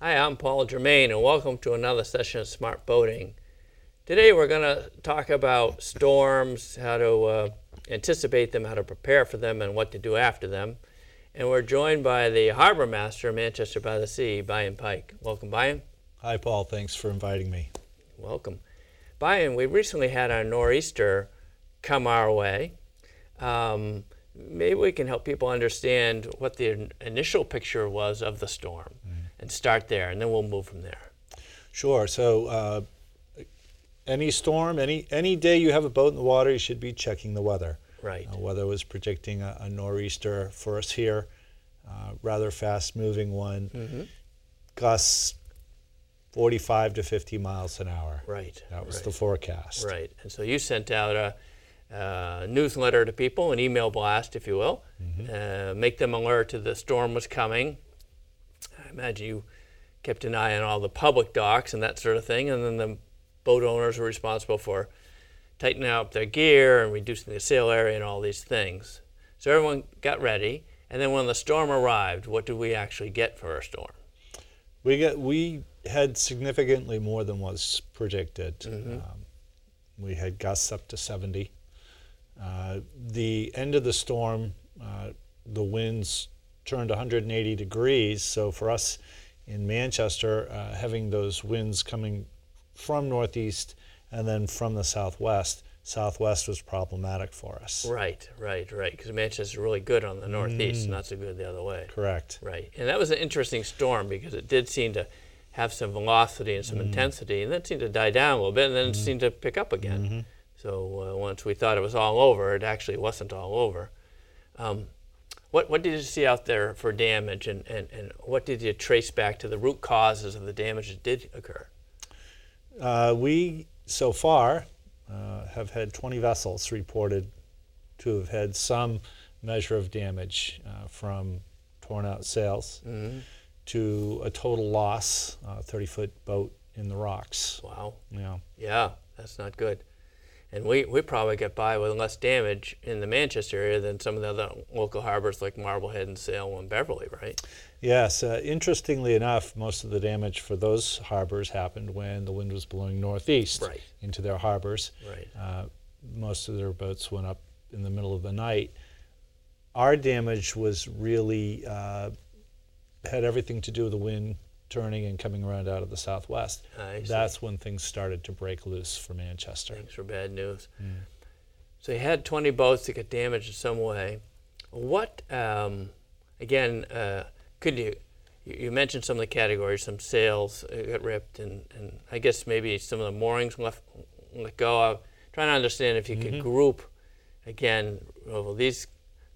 Hi, I'm Paul Germain, and welcome to another session of Smart Boating. Today we're going to talk about storms, how to uh, anticipate them, how to prepare for them, and what to do after them. And we're joined by the harbor master of Manchester by the Sea, Byron Pike. Welcome, Byron. Hi, Paul. Thanks for inviting me. Welcome. Byron, we recently had our nor'easter come our way. Um, maybe we can help people understand what the initial picture was of the storm and start there, and then we'll move from there. Sure. So, uh, any storm, any any day you have a boat in the water, you should be checking the weather. Right. Uh, weather was predicting a, a nor'easter for us here, uh, rather fast moving one, Mm-hmm. gusts 45 to 50 miles an hour. Right. That was right. the forecast. Right. And so you sent out a, uh newsletter to people, an email blast, if you will, uh, make them alert to the storm was coming. Imagine you kept an eye on all the public docks and that sort of thing, and then the boat owners were responsible for tightening up their gear and reducing the sail area and all these things. So everyone got ready, and then when the storm arrived, what did we actually get for a storm? We get we had significantly more than was predicted. Mm-hmm. Um, we had gusts up to 70. Uh, the end of the storm, uh, the winds turned 180 degrees. So for us in Manchester, uh, having those winds coming from northeast and then from the southwest, southwest was problematic for us. Right, right, right. Because Manchester's really good on the northeast, not so good the other way. Correct. Right, and that was an interesting storm because it did seem to have some velocity and some intensity, and then it seemed to die down a little bit, and then it seemed to pick up again. So uh, once we thought it was all over, it actually wasn't all over. Um, what what did you see out there for damage, and, and, and what did you trace back to the root causes of the damage that did occur? Uh, we, so far, uh, have had 20 vessels reported to have had some measure of damage uh, from torn out sails to a total loss, uh, 30 foot boat in the rocks. Wow, Yeah. yeah, that's not good. And we, we probably get by with less damage in the Manchester area than some of the other local harbors like Marblehead and Salem and Beverly, right? Yes, uh, interestingly enough, most of the damage for those harbors happened when the wind was blowing northeast Right. into their harbors. Right. Uh, most of their boats went up in the middle of the night. Our damage was really uh, had everything to do with the wind turning and coming around out of the southwest. That's when things started to break loose for Manchester. Thanks for bad news. So you had 20 boats that got damaged in some way. What, um, again, uh, could you, you mentioned some of the categories, some sails got ripped, and, and I guess maybe some of the moorings left let go. I'm trying to understand if you could group, again, well, these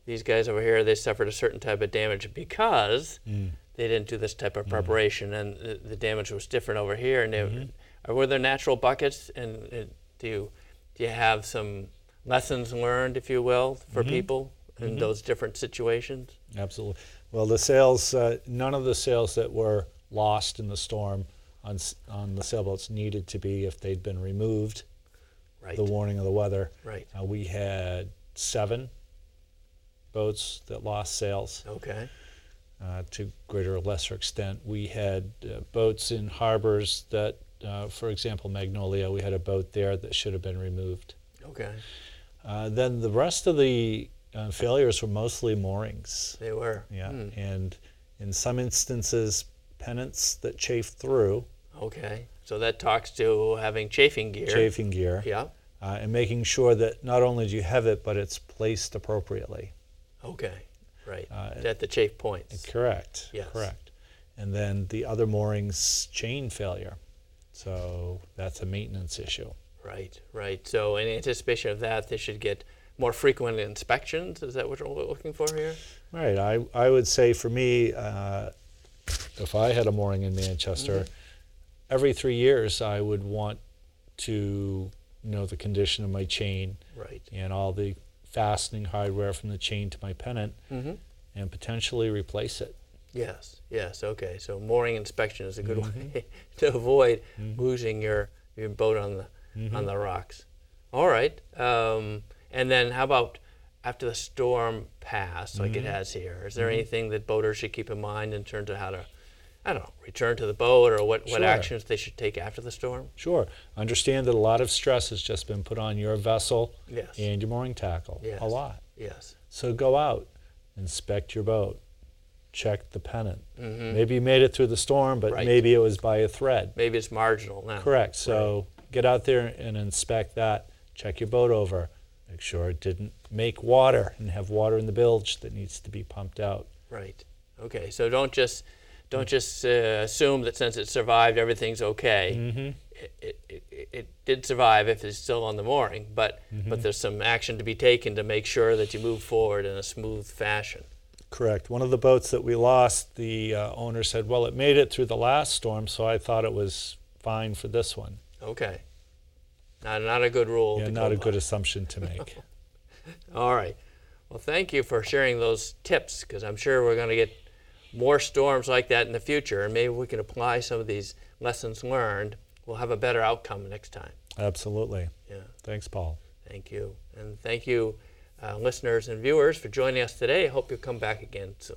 these guys over here, they suffered a certain type of damage because they didn't do this type of preparation, and the, the damage was different over here. And they, are, were there natural buckets? And uh, do you do you have some lessons learned, if you will, for people in those different situations? Absolutely. Well, the sails, uh, none of the sails that were lost in the storm on, on the sailboats needed to be if they'd been removed, Right. the warning of the weather. Right. Uh, we had seven boats that lost sails Okay. Uh, to greater or lesser extent. We had uh, boats in harbors that, uh, for example, Magnolia, we had a boat there that should have been removed. Okay. Uh, then the rest of the uh, failures were mostly moorings. They were. Yeah, Hmm. and in some instances, pennants that chafed through, Okay. So that talks to having chafing gear. chafing gear, Yeah. uh, and making sure that not only do you have it, but it's placed appropriately. Okay. Right. Uh, At the chafe points. Correct. Yes. Correct. And then the other moorings, chain failure. So that's a maintenance issue. Right. Right. So in anticipation of that, they should get more frequent inspections. Is that what you're looking for here? Right. I, I would say for me, uh, if I had a mooring in Manchester, every three years I would want to know the condition of my chain Right. and all the fastening hardware from the chain to my pennant Mm-hmm. and potentially replace it. Yes, yes, okay. So mooring inspection is a good mm-hmm. way to avoid mm-hmm. losing your, your boat on the mm-hmm. on the rocks. All right. Um, and then how about after the storm passed, like it has here? Is there anything that boaters should keep in mind in terms of how to I don't know, return to the boat or what, what Sure. actions they should take after the storm? Sure. Understand that a lot of stress has just been put on your vessel Yes. and your mooring tackle. Yes. A lot. Yes. So go out, inspect your boat, check the pennant. hmm Maybe you made it through the storm, but Right. maybe it was by a thread. Maybe it's marginal now. Correct. So get out there and inspect that. Check your boat over. Make sure it didn't make water and have water in the bilge that needs to be pumped out. Right. Okay. So don't just don't just uh, assume that since it survived, everything's okay. Mm-hmm. It, it, it, it did survive if it's still on the mooring, but Mm-hmm. but there's some action to be taken to make sure that you move forward in a smooth fashion. Correct. One of the boats that we lost, the uh, owner said, "Well, it made it through the last storm, so I thought it was fine for this one." Okay. Not not a good rule. Yeah, not a good assumption to make. All right. Well, thank you for sharing those tips because I'm sure we're going to get more storms like that in the future, and maybe we can apply some of these lessons learned. We'll have a better outcome next time. Absolutely. Yeah. Thanks, Paul. Thank you. And thank you, uh, listeners and viewers, for joining us today. I hope you'll come back again soon.